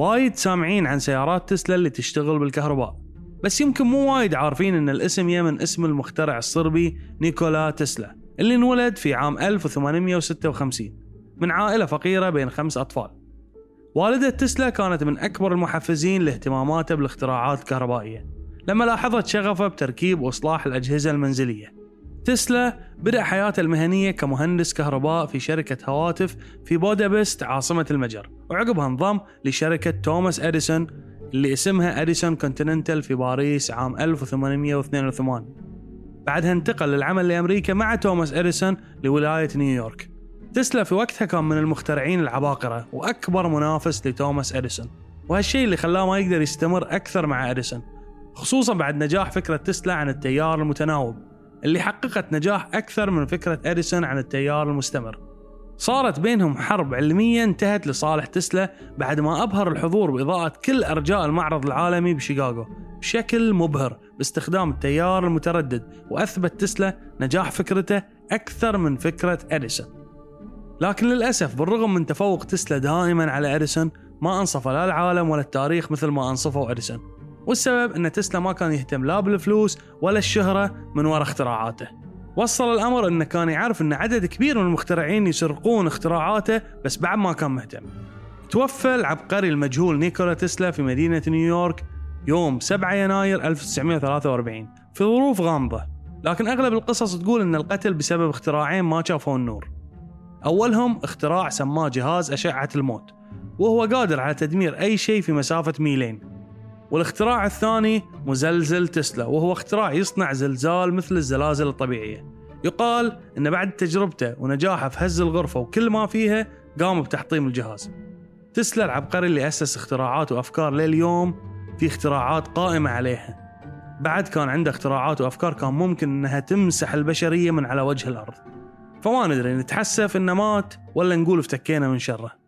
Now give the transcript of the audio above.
وايد سامعين عن سيارات تسلا اللي تشتغل بالكهرباء. بس يمكن مو وايد عارفين إن الاسم يمن اسم المخترع الصربي نيكولا تسلا اللي انولد في عام 1856 من عائلة فقيرة بين خمس أطفال. والدة تسلا كانت من أكبر المحفزين لاهتماماته بالاختراعات الكهربائية لما لاحظت شغفه بتركيب وإصلاح الأجهزة المنزلية. تسلا بدأ حياته المهنية كمهندس كهرباء في شركة هواتف في بودابست عاصمة المجر وعقبها انضم لشركة توماس أديسون اللي اسمها أديسون كونتيننتال في باريس عام 1882 بعدها انتقل للعمل لأمريكا مع توماس أديسون لولاية نيويورك. تسلا في وقتها كان من المخترعين العباقرة وأكبر منافس لتوماس أديسون وهالشيء اللي خلاه ما يقدر يستمر أكثر مع أديسون خصوصا بعد نجاح فكرة تسلا عن التيار المتناوب. اللي حققت نجاح أكثر من فكرة أديسون عن التيار المستمر. صارت بينهم حرب علمية انتهت لصالح تسلا بعد ما أبهر الحضور بإضاءة كل أرجاء المعرض العالمي بشيكاغو بشكل مبهر باستخدام التيار المتردد وأثبت تسلا نجاح فكرته أكثر من فكرة أديسون. لكن للأسف بالرغم من تفوق تسلا دائما على أديسون ما أنصف لا العالم ولا التاريخ مثل ما أنصفوا أديسون. والسبب أن تسلا ما كان يهتم لا بالفلوس ولا الشهرة من وراء اختراعاته. وصل الأمر أنه كان يعرف أن عدد كبير من المخترعين يسرقون اختراعاته بس بعد ما كان مهتم. توفى العبقري المجهول نيكولا تسلا في مدينة نيويورك يوم 7 يناير 1943 في ظروف غامضة. لكن أغلب القصص تقول أن القتل بسبب اختراعين ما شافوا النور. أولهم اختراع سماه جهاز أشعة الموت وهو قادر على تدمير أي شيء في مسافة ميلين. والاختراع الثاني مزلزل تسلا وهو اختراع يصنع زلزال مثل الزلازل الطبيعية. يقال أن بعد تجربته ونجاحه في هز الغرفة وكل ما فيها قام بتحطيم الجهاز. تسلا العبقري اللي أسس اختراعات وأفكار لليوم في اختراعات قائمة عليها. بعد كان عنده اختراعات وأفكار كان ممكن أنها تمسح البشرية من على وجه الأرض. فما ندري نتحسف إنه مات ولا نقول افتكينا من شره.